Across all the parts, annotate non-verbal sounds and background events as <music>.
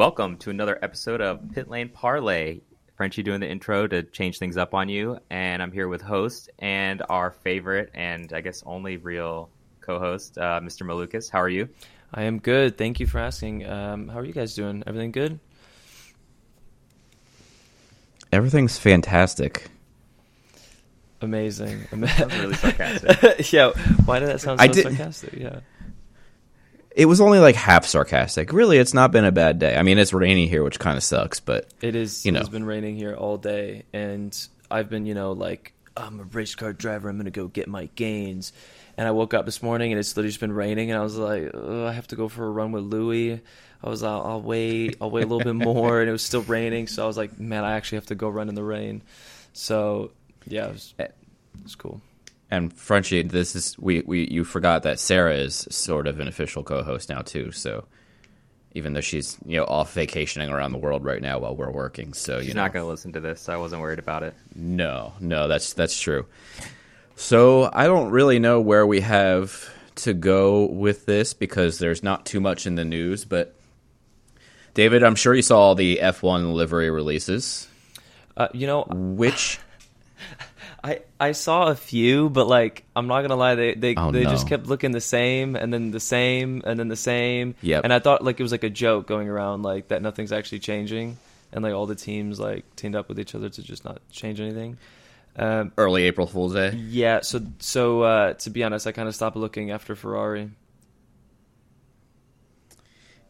welcome to another episode of Pit Lane Parlay. Frenchie doing the intro to change things up on you, and I'm here with host and our favorite and I guess only real co-host, uh, Mr. Malukas. How are you? I am good. Thank you for asking. Um, how are you guys doing? Everything good? Everything's fantastic. Amazing. <laughs> That was really sarcastic. <laughs> yeah. Why did that sound so I did- sarcastic? Yeah. It was only like half sarcastic. Really, it's not been a bad day. I mean, it's rainy here, which kind of sucks, but It is. You know. It's been raining here all day, and I've been, you know, like I'm a race car driver. I'm gonna go get my gains. And I woke up this morning, and it's literally just been raining, and I was like, I have to go for a run with Louie. I was, I'll, I'll wait. I'll wait a little bit <laughs> more, and it was still raining, so I was like, man, I actually have to go run in the rain. So yeah, it was, eh. it was cool. And Frenchie, this is we, we you forgot that Sarah is sort of an official co-host now too. So even though she's you know off vacationing around the world right now while we're working, so you She's know, not going to listen to this, so I wasn't worried about it. No, no, that's that's true. So I don't really know where we have to go with this because there's not too much in the news. But David, I'm sure you saw all the F1 livery releases. Uh, you know, Which I I saw a few, but like I'm not gonna lie, they they, Oh, they just kept looking the same, and then the same, and then the same. Yep. And I thought like it was like a joke going around, like that nothing's actually changing, and like all the teams like teamed up with each other to just not change anything. Um, early April Fool's Day. yeah. So so uh, to be honest, I kind of stopped looking after Ferrari.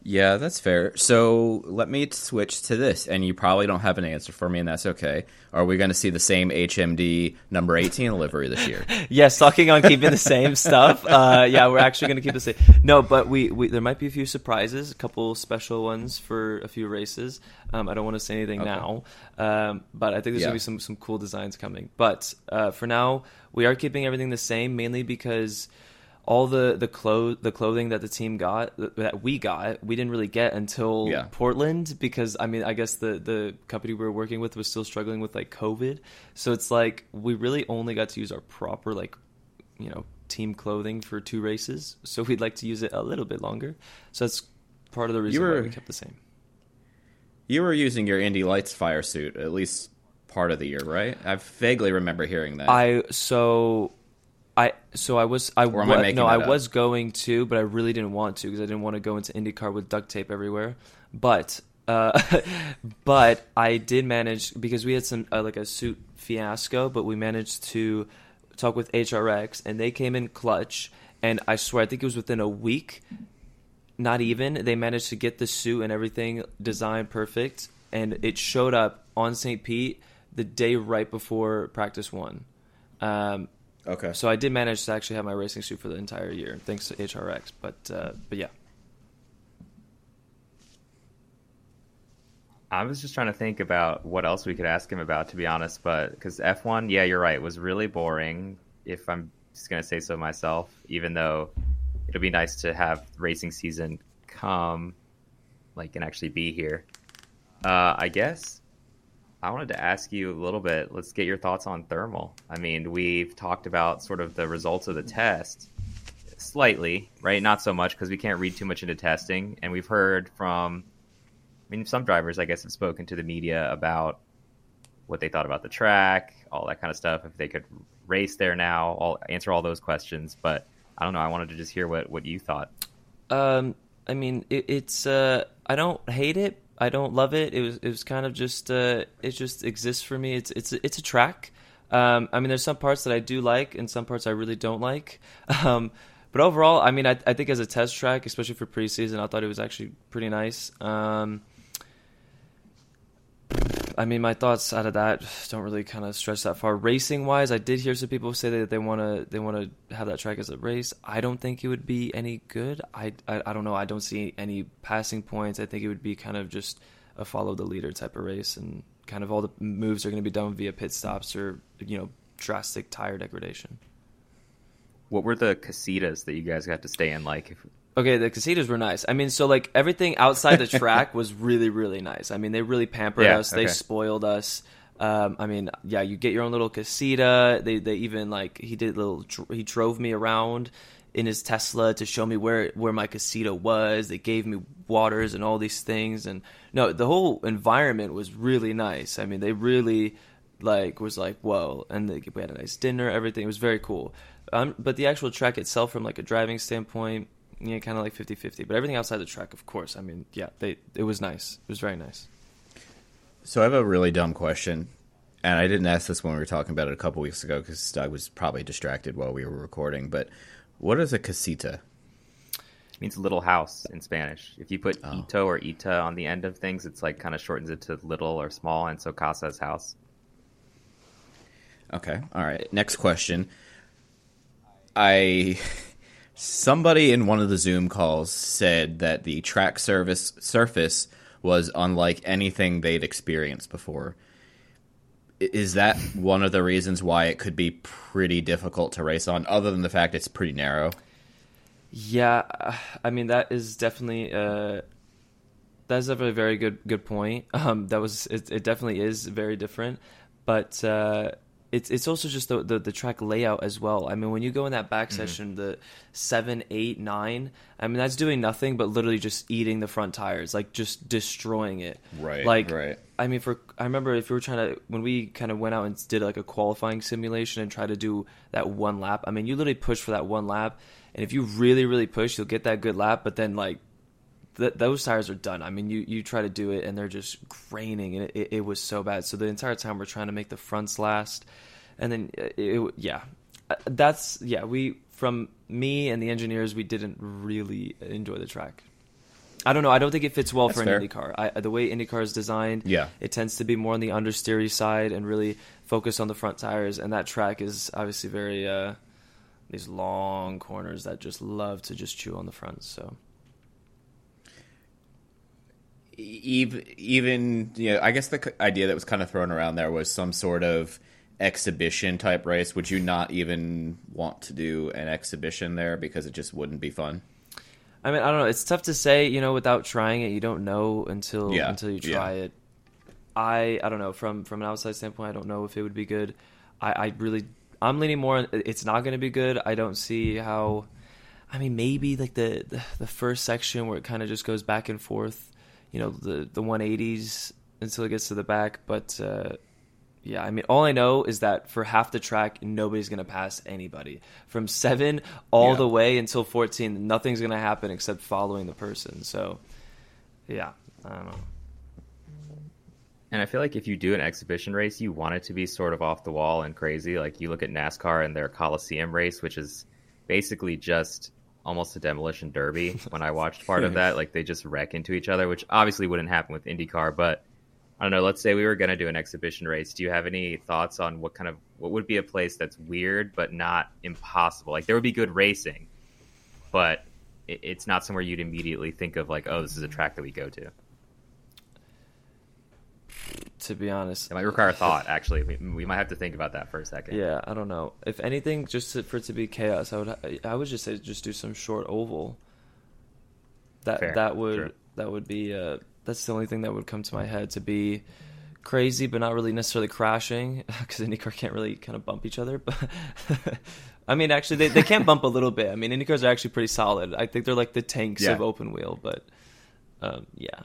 Yeah, that's fair. So let me switch to this, and you probably don't have an answer for me, and that's okay. Are we going to see the same HMD number 18 livery this year? <laughs> Yes, talking on keeping the same stuff. Uh, yeah, we're actually going to keep the same. No, but we, we there might be a few surprises, a couple special ones for a few races. Um, I don't want to say anything Okay. now, um, but I think there's Yeah. going to be some some cool designs coming. But uh, for now, we are keeping everything the same, mainly because all the the clo- the clothing that the team got that we got we didn't really get until Yeah. Portland because I mean I guess the the company we were working with was still struggling with like COVID so it's like we really only got to use our proper like you know team clothing for two races so we'd like to use it a little bit longer so that's part of the reason were- why we kept the same You were using your Indy Lights fire suit at least part of the year, right? I vaguely remember hearing that. I so I so I was I I making no I up? was going to, but I really didn't want to because I didn't want to go into IndyCar with duct tape everywhere. But uh, <laughs> but I did manage because we had some uh, like a suit fiasco, but we managed to talk with HRX and they came in clutch. And I swear, I think it was within a week, not even. They managed to get the suit and everything designed perfect, and it showed up on St. Pete the day right before practice one. Um, okay. so I did manage to actually have my racing suit for the entire year, thanks to HRX. But uh, but yeah, I was just trying to think about what else we could ask him about, to be honest. But because F1, yeah, you're right, was really boring. If I'm just gonna say so myself, even though it'll be nice to have racing season come, like, and actually be here. Uh, I guess I wanted to ask you a little bit. Let's get your thoughts on Thermal. I mean, we've talked about sort of the results of the test slightly, right? Not so much because we can't read too much into testing, and we've heard from I mean, some drivers, I guess, have spoken to the media about what they thought about the track, all that kind of stuff. If they could race there now, all answer all those questions. But I don't know. I wanted to just hear what what you thought. um, I mean it, it's uh, I don't hate it, I don't love it. It was it was kind of just uh, it just exists for me. It's it's it's a track. Um, I mean, there's some parts that I do like, and some parts I really don't like. <laughs> Um, but overall, I mean, I, I think as a test track, especially for preseason, I thought it was actually pretty nice. Um, I mean, my thoughts out of that <sighs> don't really kind of stretch that far. Racing wise, I did hear some people say that they want to they want to have that track as a race. I don't think it would be any good. I, I I don't know. I don't see any passing points. I think it would be kind of just a follow the leader type of race, and kind of all the moves are going to be done via pit stops or you know drastic tire degradation. What were the casitas that you guys got to stay in like? Okay, the casitas were nice. I mean, so like everything outside the track <laughs> was really, really nice. I mean, they really pampered Yeah, us. They spoiled us. Um, I mean, yeah, you get your own little casita. They they even like he did little. He drove me around in his Tesla to show me where where my casita was. They gave me waters and all these things, and no, the whole environment was really nice. I mean, they really like was like whoa, and they, we had a nice dinner. Everything it was very cool. Um, but the actual track itself, from like a driving standpoint, yeah, kind of like 50-50. But everything outside the track, of course. I mean, yeah, they it was nice. It was very nice. So I have a really dumb question, and I didn't ask this when we were talking about it a couple weeks ago because I was probably distracted while we were recording. But what is a casita? It means little house in Spanish. If you put Oh. ito or ita on the end of things, it's like kind of shortens it to little or small, and so casa is house. Okay, all right. Next question. I somebody in one of the Zoom calls said that the track service surface was unlike anything they'd experienced before. Is that one of the reasons why it could be pretty difficult to race on, other than the fact it's pretty narrow? Yeah, uh, I mean that is definitely uh, that's definitely a very good good point. <laughs> Um, that was it, it definitely is very different, but uh, it's it's also just the, the the track layout as well. I mean, when you go in that back Mm-hmm. section, the seven, eight, nine, I mean that's doing nothing but literally just eating the front tires, like just destroying it. Right, Like right. I mean, for I remember if you were trying to when we kind of went out and did like a qualifying simulation and tried to do that one lap. I mean, you literally push for that one lap, and if you really really push, you'll get that good lap. But then like th- those tires are done. I mean, you you try to do it and they're just graining, and it, it, it was so bad. So the entire time we're trying to make the fronts last, and then uh, it, it yeah, Uh, that's yeah. We from me and the engineers, we didn't really enjoy the track. I don't know. I don't think it fits well That's for an fair. IndyCar. I, the way IndyCar is designed, Yeah. it tends to be more on the understeery side and really focus on the front tires. And that track is obviously very uh, these long corners that just love to just chew on the front. So even even you know, I guess the idea that was kind of thrown around there was some sort of exhibition type race. Would you not even want to do an exhibition there because it just wouldn't be fun? I mean, I don't know. It's tough to say, you know, without trying it. You don't know until Yeah, until you yeah. try it. I I don't know from from an outside standpoint. I don't know if it would be good. I I really I'm leaning more. It's not going to be good. I don't see how. I mean, maybe like the the, the first section where it kind of just goes back and forth. You know, the the 180s until it gets to the back. But uh, yeah, I mean, all I know is that for half the track, nobody's to pass anybody. From seven all Yeah. the way until 14, nothing's to happen except following the person. So, yeah, I don't know. And I feel like if you do an exhibition race, you want it to be sort of off the wall and crazy. Like you look at NASCAR and their Coliseum race, which is basically just almost a demolition derby. <laughs> when I watched part of that, like they just wreck into each other, which obviously wouldn't happen with IndyCar. But I don't know. Let's say we were going to do an exhibition race. Do you have any thoughts on what kind of what would be a place that's weird but not impossible? Like there would be good racing, but it, it's not somewhere you'd immediately think of like, oh, this is a track that we go to. To be honest, It might require thought. Actually, we, we might have to think about that for a second. yeah, I don't know. If anything, just to, for it to be chaos, I would I would just say just do some short oval. That Fair, that would sure. that would be uh, that's the only thing that would come to my head to be crazy, but not really necessarily crashing <laughs> because IndyCar can't really kind of bump each other. <laughs> But I mean, actually, they they can bump a little bit. I mean, IndyCars are actually pretty solid. I think they're like the tanks Yeah. of open wheel, but um, yeah.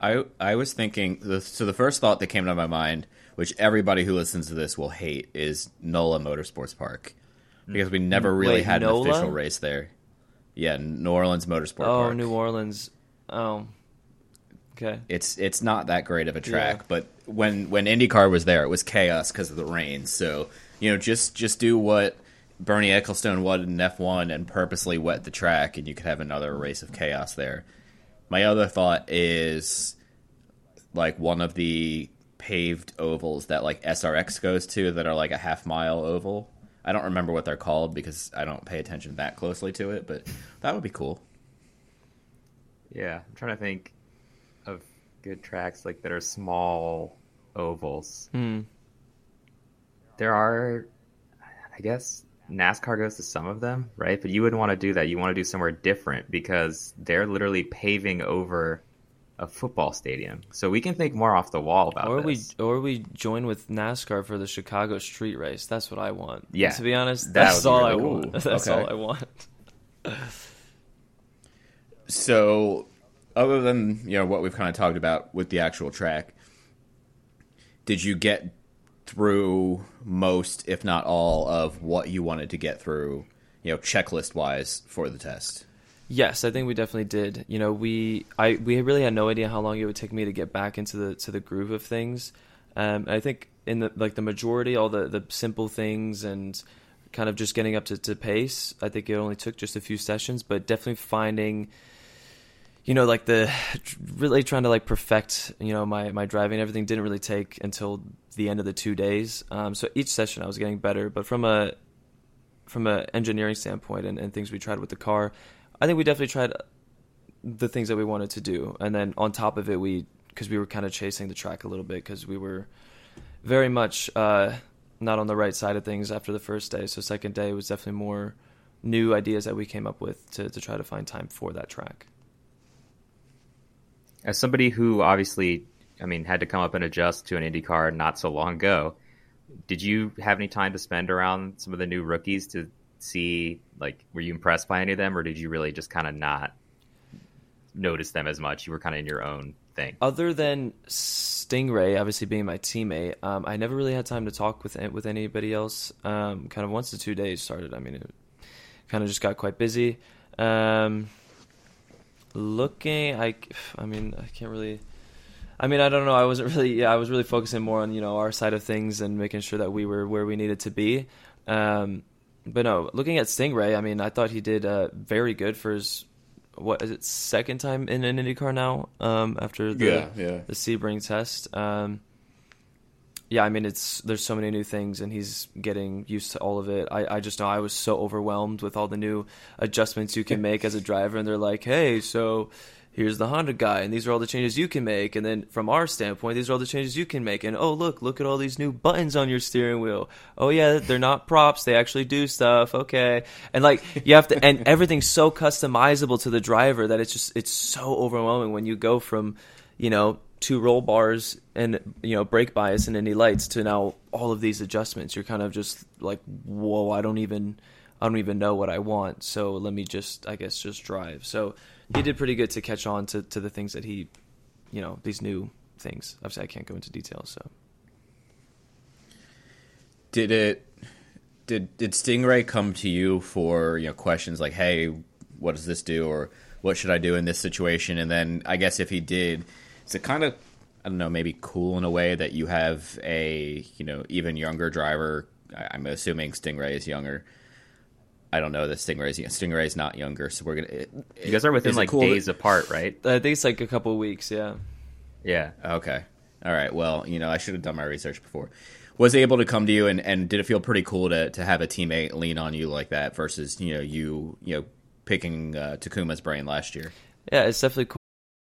I I was thinking so the first thought that came to my mind, which everybody who listens to this will hate, is NOLA Motorsports Park because we never really Wait, had NOLA? an official race there. Yeah, New Orleans Motorsport Park. Oh, Park. New Orleans. Oh, okay. It's it's not that great of a track, Yeah. but when when IndyCar was there, it was chaos because of the rain. So you know, just just do what Bernie Ecclestone would in F one and purposely wet the track, and you could have another race of chaos there. My other thought is like one of the paved ovals that like SRX goes to that are like a half mile oval. I don't remember what they're called because I don't pay attention that closely to it, but that would be cool. Yeah, I'm trying to think of good tracks like that are small ovals. Hmm. There are, I guess NASCAR goes to some of them, right? But you wouldn't want to do that. You want to do somewhere different because they're literally paving over a football stadium. So we can think more off the wall about Or we this. or we join with NASCAR for the Chicago Street Race. That's what I want. Yeah, To be honest, that that's would be all I really cool. want. <laughs> That's Okay. all I want. So, other than you know what we've kind of talked about with the actual track, did you get through most, if not all, of what you wanted to get through, you know, checklist wise for the test? Yes, I think we definitely did. You know, we I we really had no idea how long it would take me to get back into the to the groove of things. Um, I think in the like the majority, all the the simple things and kind of just getting up to, to pace. I think it only took just a few sessions, but definitely finding, you know, like the really trying to like perfect, you know, my my driving. Everything didn't really take until the end of the two days. Um, so each session I was getting better, but from a from a engineering standpoint and, and things we tried with the car, I think we definitely tried the things that we wanted to do, and then on top of it, we because we were kind of chasing the track a little bit because we were very much uh, not on the right side of things after the first day. So second day was definitely more new ideas that we came up with to to try to find time for that track. As somebody who obviously, I mean, had to come up and adjust to an Indy car not so long ago, did you have any time to spend around some of the new rookies to see like were you impressed by any of them or did you really just kind of not notice them as much? You were kind of in your own thing. Other than stingray obviously being my teammate um, i never really had time to talk with with anybody else. Um, kind of once the two days started i mean it kind of just got quite busy. Um, looking i i mean i can't really I mean, I don't know. I wasn't really. Yeah, I was really focusing more on you know our side of things and making sure that we were where we needed to be. Um, but no, looking at Stingray, I mean, I thought he did uh, very good for his what is it second time in an IndyCar now um, after the yeah, yeah. the Sebring test. Um, yeah, I mean, it's there's so many new things, and he's getting used to all of it. I, I just know I was so overwhelmed with all the new adjustments you can make as a driver, and they're like, "Hey, so here's the Honda guy, and these are all the changes you can make. And then from our standpoint, these are all the changes you can make. And oh, look, look at all these new buttons on your steering wheel. Oh, yeah, they're not props. They actually do stuff. Okay. And like, you have to, and everything's so customizable to the driver that it's just, it's so overwhelming when you go from, you know, two roll bars and, you know, brake bias and Indy lights to now all of these adjustments. You're kind of just like, whoa, I don't even, I don't even know what I want. So let me just, I guess, just drive. So, he did pretty good to catch on to, to the things that he, you know, these new things. Obviously, I can't go into details. So, did it? Did did Stingray come to you for you know questions like, hey, what does this do, or what should I do in this situation? And then I guess if he did, is it kind of I don't know, maybe cool in a way that you have a you know even younger driver. I'm assuming Stingray is younger I don't know. The Stingray's Stingray's not younger, so we're gonna. It, you guys are within like cool days that, apart, right? I think it's like a couple weeks. Yeah. Yeah. Okay. All right. Well, you know, I should have done my research before. Was able to come to you, and, and did it feel pretty cool to to have a teammate lean on you like that versus you know you you know picking uh, Takuma's brain last year? Yeah, it's definitely cool.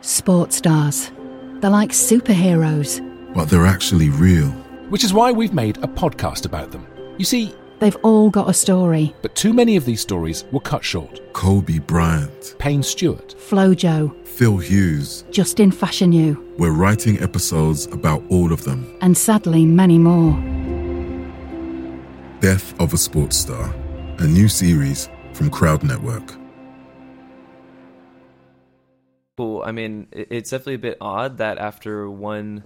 Sports stars. They're like superheroes, but they're actually real. Which is why we've made a podcast about them. You see, They've all got a story. But too many of these stories were cut short. Kobe Bryant, Payne Stewart, Flo Flojo, Phil Hughes, Justin Fashanu. We're writing episodes about all of them. And sadly, many more. Death of a Sports Star, a new series from Crowd Network. Well, I mean, it's definitely a bit odd that after one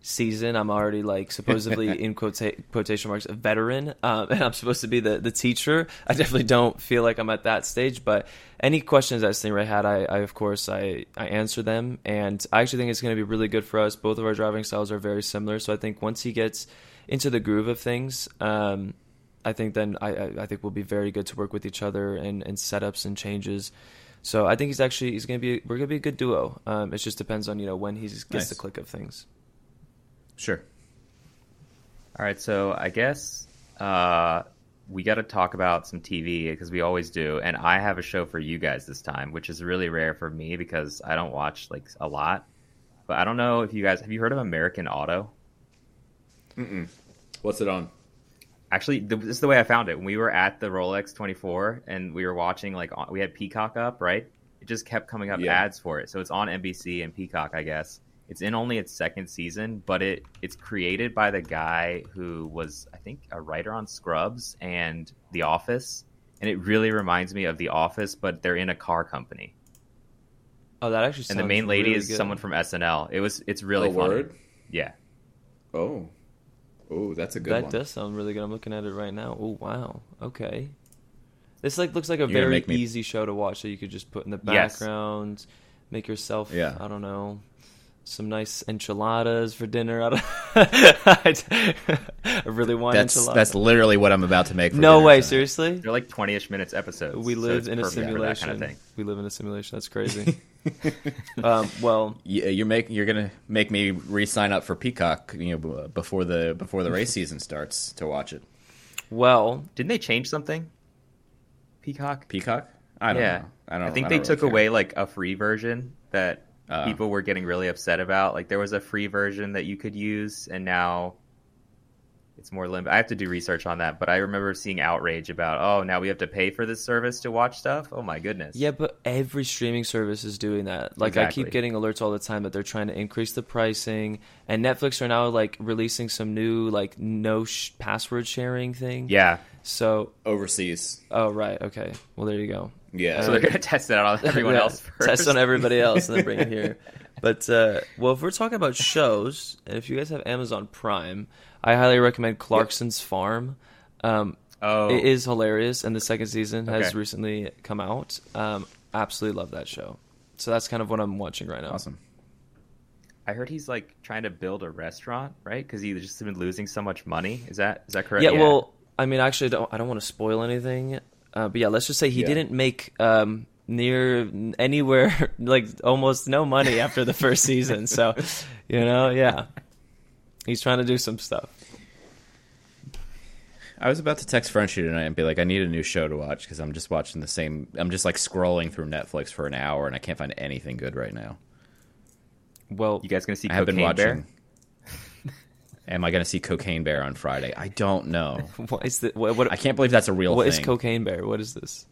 season. I'm already like supposedly <laughs> in quota- quotation marks a veteran, um, <laughs> and I'm supposed to be the the teacher. I definitely don't feel like I'm at that stage. But any questions that Stingray had, I, I of course I I answer them, and I actually think it's going to be really good for us. Both of our driving styles are very similar, so I think once he gets into the groove of things. Um, I think then I, I think we'll be very good to work with each other and, and setups and changes. So I think he's actually he's gonna be we're gonna be a good duo. Um, it just depends on you know when he gets nice. the click of things. Sure. All right, so I guess uh, we got to talk about some TV because we always do, and I have a show for you guys this time, which is really rare for me because I don't watch like a lot. But I don't know if you guys have you heard of American Auto? Mm. What's it on? Actually, th- this is the way I found it. When we were at the Rolex 24 and we were watching, like, we had Peacock up, right? It just kept coming up Yeah. ads for it. So it's on NBC and Peacock, I guess. It's in only its second season, but it it's created by the guy who was, I think, a writer on Scrubs and The Office. And it really reminds me of The Office, but they're in a car company. Oh, that actually. And the main lady really is good. someone from SNL. It was it's really Oh, funny. word? Yeah. Oh, oh, that's a good that one. does sound really good. I'm looking at it right now. Oh wow. Okay. This like looks like a gonna very make me- easy show to watch that you could just put in the Yes. background, make yourself. Yeah. I don't know. Some nice enchiladas for dinner. <laughs> I, don't, I really want That's enchiladas. that's literally what I'm about to make. For no dinner way. tonight. Seriously. They're like 20ish minutes episodes. We live it's in a perfect for that simulation. kind of thing. We live in a simulation. That's crazy. <laughs> <laughs> um, well, Yeah, you're make you're gonna make me re-sign up for Peacock, you know, b- before the before the race season starts to watch it. well, Didn't they change something? Peacock? Peacock? I don't yeah. know. I don't. I think I they don't took really care. away like a free version that Uh. people were getting really upset about. Like there was a free version that you could use, and now it's more limited. I have to do research on that, but I remember seeing outrage about, oh, now we have to pay for this service to watch stuff. Oh my goodness. Yeah, but every streaming service is doing that. Like I keep getting alerts all the time that they're trying to increase the pricing, and Netflix are now like releasing some new like no sh- password sharing thing. Yeah. So, overseas. oh right, okay. Well, there you go. Yeah. So they're gonna test it out on everyone Yeah, else first. Test on everybody else and then bring it here. <laughs> But uh, well, if we're talking about shows, and if you guys have Amazon Prime, I highly recommend Clarkson's Farm. Um, Oh. It is hilarious, and the second season has Okay. recently come out. Um, absolutely love that show. So that's kind of what I'm watching right now. awesome. I heard he's like trying to build a restaurant, right? Because he's just been losing so much money. Is that is that correct? Yeah, well, I mean, actually, don't, I don't want to spoil anything, uh, but yeah, let's just say he Yeah. didn't make um, near anywhere <laughs> like almost no money after the first season. So, you know, yeah, he's trying to do some stuff. I was about to text Frenchie tonight and be like, I need a new show to watch because I'm just watching the same. I'm just like scrolling through Netflix for an hour and I can't find anything good right now. Well, you guys gonna see I have been watching. Am I going to see Cocaine Bear on Friday? I don't know. <laughs> what is the what? what I can't believe that's a real what is thing. Cocaine Bear? What is this?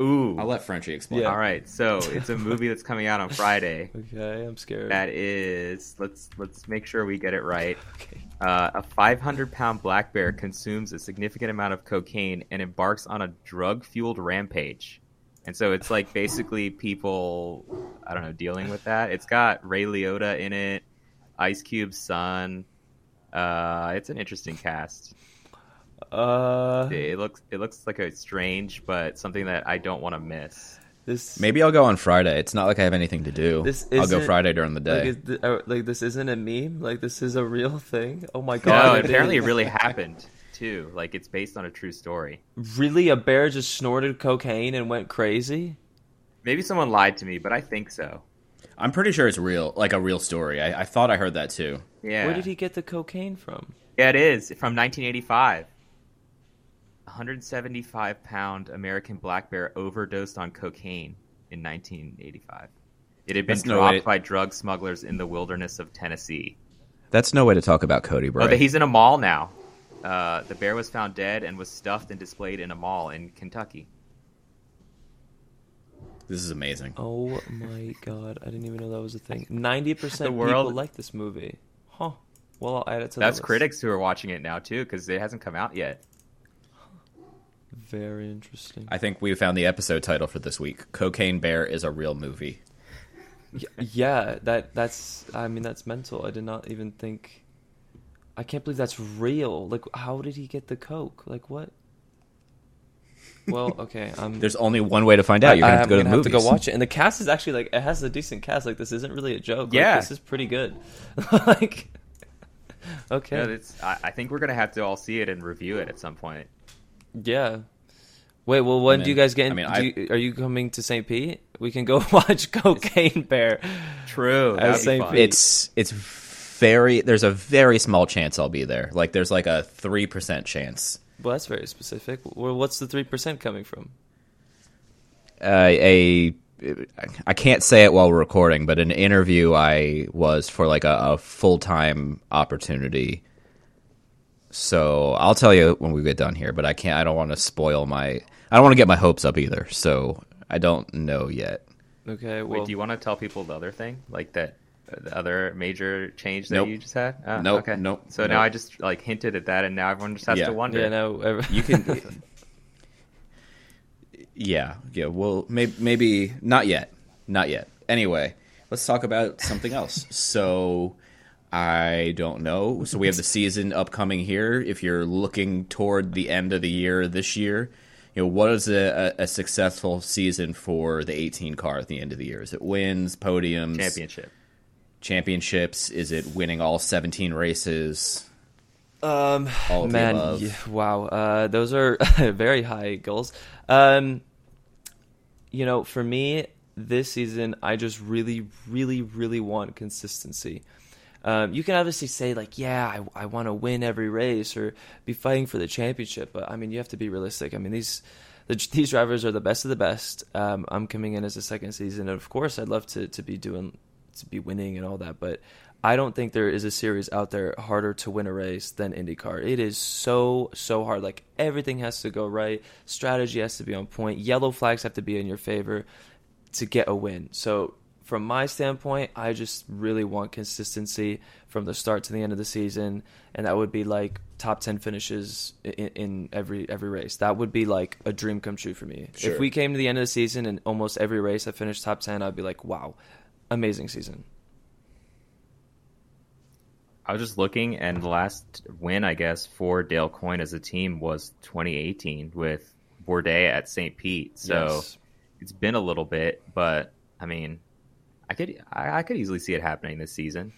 Ooh. I'll let Frenchie explain. Yeah. All right, so it's a movie that's coming out on <laughs> Friday. Okay, I'm scared. That is, let's let's make sure we get it right. <laughs> okay. Uh, a 500 pound black bear consumes a significant amount of cocaine and embarks on a drug fueled rampage. And so it's like basically people, I don't know, dealing with that. It's got Ray Liotta in it, Ice Cube's son. Uh, it's an interesting cast. Uh, It looks it looks like a strange, but something that I don't want to miss. this Maybe I'll go on Friday. It's not like I have anything to do. This I'll go Friday during the day. is th- uh, like this isn't a meme. Like this is a real thing. Oh my No, god! it apparently it really <laughs> happened too. Like it's based on a true story. really a bear just snorted cocaine and went crazy. Maybe someone lied to me, but I think so. I'm pretty sure it's real, like a real story. I, I thought I heard that too. Yeah. Where did he get the cocaine from? Yeah, it is from 1985. 175 pound American black bear overdosed on cocaine in 1985. It had been That's no dropped way- by drug smugglers in the wilderness of Tennessee. That's no way to talk about Cody Bray. Oh, he's in a mall now. Uh, the bear was found dead and was stuffed and displayed in a mall in Kentucky. this is amazing. Oh my god! I didn't even know that was a thing. <laughs> Ninety percent of The people world- like this movie. Huh. Well, I'll add it to the That's list. critics who are watching it now too, because it hasn't come out yet. Very interesting. I think we found the episode title for this week. Cocaine Bear is a real movie. Yeah, that that's. I mean, that's mental. I did not even think. I can't believe that's real. Like, how did he get the coke? Like, what? Well, okay. I'm. There's only one way to find out. You're gonna have to go to the gonna movies. have to go watch it. And the cast is actually like it has a decent cast. Like this isn't really a joke. Like, Yeah. this is pretty good. <laughs> like, okay, No, it's, I, I think we're gonna have to all see it and review it at some point. Yeah. Wait, well, when do you guys get? In, I mean, I- you, are you coming to St. Pete? We can go <laughs> watch Cocaine Bear. True. As St. Pete. It's it's very. There's a very small chance I'll be there. Like there's like a three percent chance Well, that's very specific. Well, what's the three percent coming from? uh, a I can't say it while we're recording, but an interview I was for like a, a full time opportunity. So I'll tell you when we get done here, but I can't. I don't want to spoil my. I don't want to get my hopes up either. So I don't know yet. Okay. Well, Wait, do you want to tell people the other thing, like that, uh, the other major change that Nope. you just had? Oh, Nope, Okay. nope, So nope. now I just like hinted at that, and now everyone just has Yeah. to wonder. yeah, no. <laughs> You can. yeah, yeah. Well, maybe, maybe not yet. Not yet. Anyway, let's talk about something else. so, I don't know. So we have the season upcoming here. If you're looking toward the end of the year this year, you know what is a, a, successful season for the 18 car at the end of the year? Is it wins, podiums, Championship. championships? Is it winning all 17 races? Um, All of the man, yeah, wow, uh, those are <laughs> very high goals. Um, you know, for me this season, I just really, really, really want consistency. Um, you can obviously say like, yeah, I, I want to win every race or be fighting for the championship, but I mean, you have to be realistic. I mean, these the, <laughs> these drivers are the best of the best. Um, I'm coming in as a second season, and of course, I'd love to to be doing to be winning and all that, but I don't think there is a series out there harder to win a race than IndyCar. It is so so hard. Like everything has to go right, strategy has to be on point, yellow flags have to be in your favor to get a win. So from my standpoint, I just really want consistency from the start to the end of the season, and that would be like top ten finishes in, in every every race. That would be like a dream come true for me. Sure. If we came to the end of the season and almost every race I finished top ten, I'd be like, wow, amazing season. I was just looking, and the last win, I guess, for Dale Coyne as a team was 2018 with Bourdais at St. Pete. So Yes. it's been a little bit, but I mean, I could I, I could easily see it happening this season.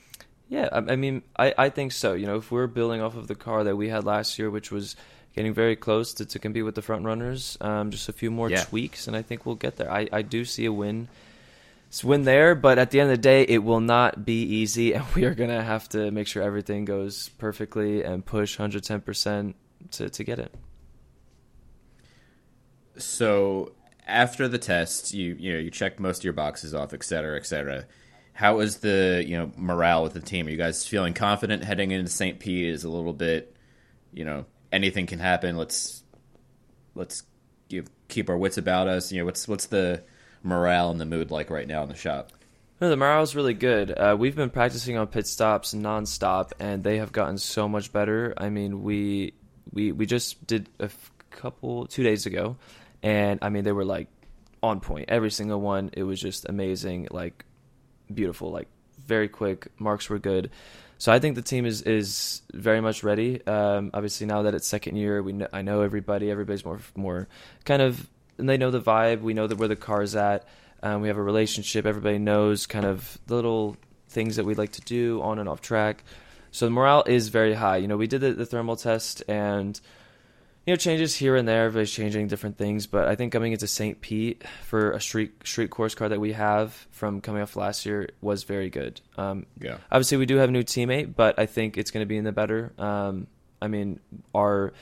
Yeah, I, I mean, I, I think so. You know, if we're building off of the car that we had last year, which was getting very close to, to compete with the front runners, um, just a few more Yeah. tweaks, and I think we'll get there. I, I do see a win, s- win there, but at the end of the day, it will not be easy, and we are gonna have to make sure everything goes perfectly and push 110 percent to to get it. So after the test, you you know you checked most of your boxes off, et cetera, et cetera. How is the you know morale with the team? Are you guys feeling confident heading into St. Pete? Is a little bit, you know, anything can happen. Let's let's keep our wits about us. You know, what's what's the morale and the mood like right now in the shop? No, the is really good. Uh, we've been practicing on pit stops nonstop, and they have gotten so much better. I mean, we we we just did a couple two days ago, and I mean they were like on point. Every single one, it was just amazing, like beautiful, like very quick. Marks were good. So I think the team is is very much ready. Um, obviously, now that it's second year, we I know everybody. Everybody's more more kind of, and they know the vibe. We know that where the car's at. Um, we have a relationship. Everybody knows kind of the little things that we like to do on and off track. So the morale is very high. You know, we did the, the Thermal test and you know changes here and there. Everybody's changing different things, but I think coming into St. Pete for a street street course car that we have from coming off last year was very good. Um, Yeah. obviously we do have a new teammate, but I think it's going to be in the better. Um, I mean, our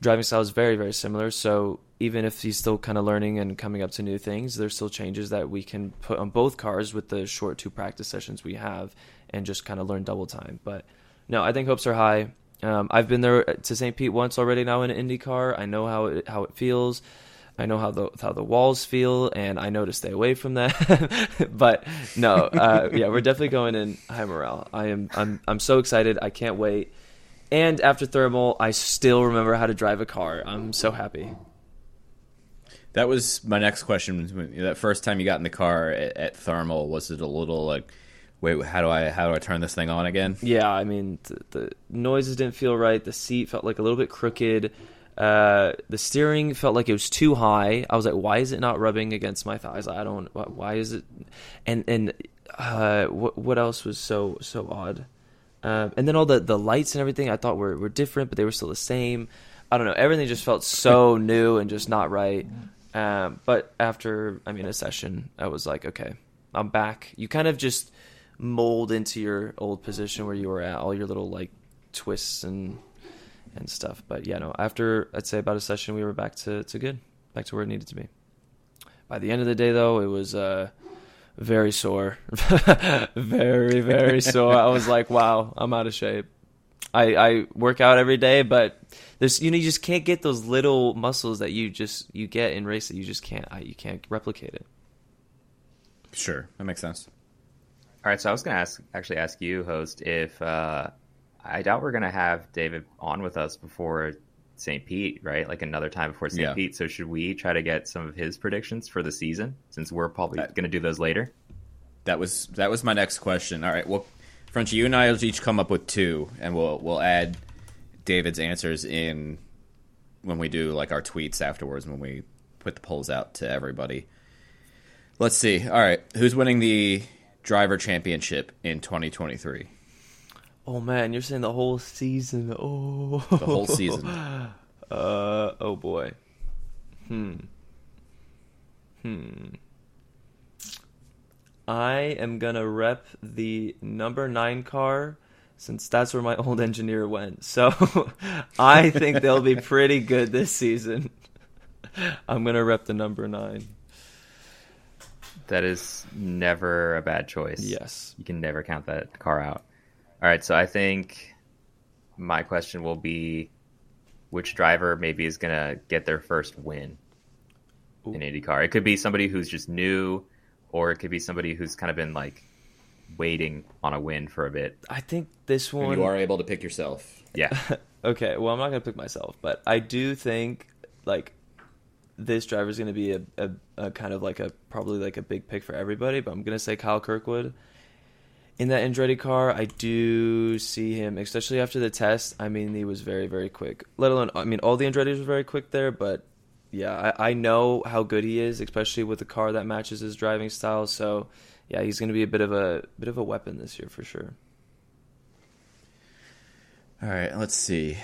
driving style is very very similar, so even if he's still kind of learning and coming up to new things, there's still changes that we can put on both cars with the short two practice sessions we have, and just kind of learn double time. But no, I think hopes are high. Um, I've been there to St. Pete once already now in an IndyCar. I know how it how it feels. I know how the how the walls feel, and I know to stay away from that. <laughs> but no, uh, yeah, we're definitely going in high morale. I am I'm I'm so excited. I can't wait. And after Thermal, I still remember how to drive a car. I'm so happy. That was my next question. That first time you got in the car at, at Thermal, was it a little like, wait, how do I how do I turn this thing on again? Yeah, I mean the, the noises didn't feel right. The seat felt like a little bit crooked. Uh, the steering felt like it was too high. I was like, why is it not rubbing against my thighs? I don't. wh- Why is it? And and uh, what what else was so so odd? Um, and then all the, the lights and everything I thought were, were different, but they were still the same. I don't know. Everything just felt so <laughs> new and just not right. Um, but after, I mean, a session, I was like, okay, I'm back. You kind of just mold into your old position where you were at, all your little like twists and and stuff. But yeah, no. After I'd say about a session, we were back to to good, back to where it needed to be. By the end of the day, though, it was uh, very sore, <laughs> very very sore. I was like, wow, I'm out of shape. I, I work out every day, but there's you know you just can't get those little muscles that you just you get in race that you just can't you can't replicate it. Sure, that makes sense. All right, so I was going to ask, actually ask you, host, if uh, I doubt we're going to have David on with us before St. Pete, right? Like another time before St. Yeah. Pete. So should we try to get some of his predictions for the season, since we're probably going to do those later? That was that was my next question. All right, well, Frenchie, you and I will each come up with two, and we'll we'll add David's answers in when we do like our tweets afterwards when we put the polls out to everybody. Let's see. All right, who's winning the driver championship in 2023? Oh man, you're saying the whole season? <laughs> Oh, The whole season. <laughs> Uh oh boy. Hmm. Hmm. I am gonna rep the number nine car since that's where my <laughs> old engineer went. So I think they'll be pretty good this season. I'm gonna rep the number nine. That is never a bad choice. Yes. You can never count that car out. All right, so I think my question will be which driver maybe is going to get their first win in IndyCar. It could be somebody who's just new, or it could be somebody who's kind of been like waiting on a win for a bit. I think this one. You are able to pick yourself. Yeah. <laughs> Okay, well, I'm not gonna pick myself, but I do think like this driver is gonna be a, a, a kind of like a probably like a big pick for everybody. But I'm gonna say Kyle Kirkwood in that Andretti car. I do see him, especially after the test. I mean, he was very very quick. Let alone, I mean, all the Andrettis were very quick there, but yeah, I, I know how good he is, especially with a car that matches his driving style. So yeah, he's gonna be a bit of a bit of a weapon this year for sure. All right, let's see.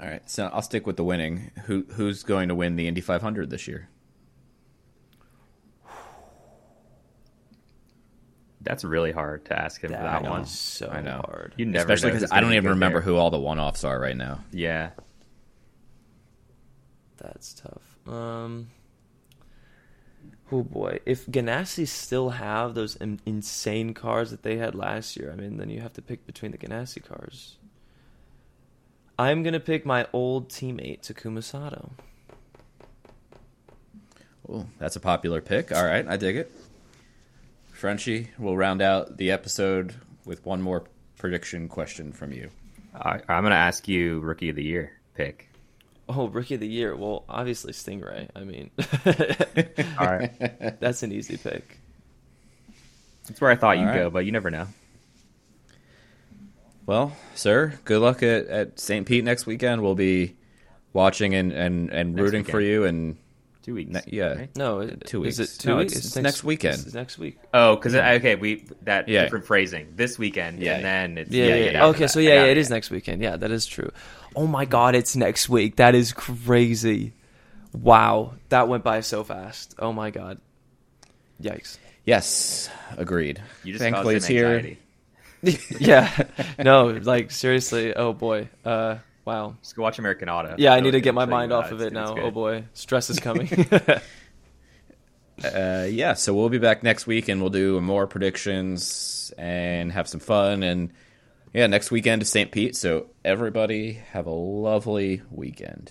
All right, so I'll stick with the winning. Who who's going to win the Indy 500 this year? That's really hard to ask him for that That one. so I know. hard. You never Especially because I don't even remember there. who all the one-offs are right now. Yeah. That's tough. Um. Oh boy, if Ganassi still have those in- insane cars that they had last year, I mean, then you have to pick between the Ganassi cars. I'm gonna pick my old teammate Takuma Sato. Oh, that's a popular pick. All right, I dig it. Frenchie, we'll round out the episode with one more prediction question from you. I, I'm going to ask you rookie of the year pick. Oh, rookie of the year. Well, obviously Stingray. I mean, <laughs> All right. that's an easy pick. That's where I thought you'd All right. go, but you never know. Well, sir, good luck at, at St. Pete next weekend. We'll be watching and, and, and rooting for you. And Two weeks. Ne- yeah. right? No, it- Two Is it two No, weeks? it's next weekend. It's next week. Oh, because okay, we that Yeah. different phrasing this weekend, Yeah. and then it's Yeah, yeah, yeah. Okay, so I yeah, got it is next weekend. Yeah, that is true. Oh my god, it's next week. That is crazy. Wow, that went by so fast. Oh my god. Yikes. yes, agreed. You just Thankfully, it's him here. Anxiety. <laughs> yeah. No, like seriously. Oh boy. Uh wow. Just go watch American Auto. Yeah, I Really need to get my mind off of it now. good. Oh boy. Stress is coming. <laughs> Uh, yeah, so we'll be back next week and we'll do more predictions and have some fun. And yeah, next weekend is St. Pete. So everybody have a lovely weekend.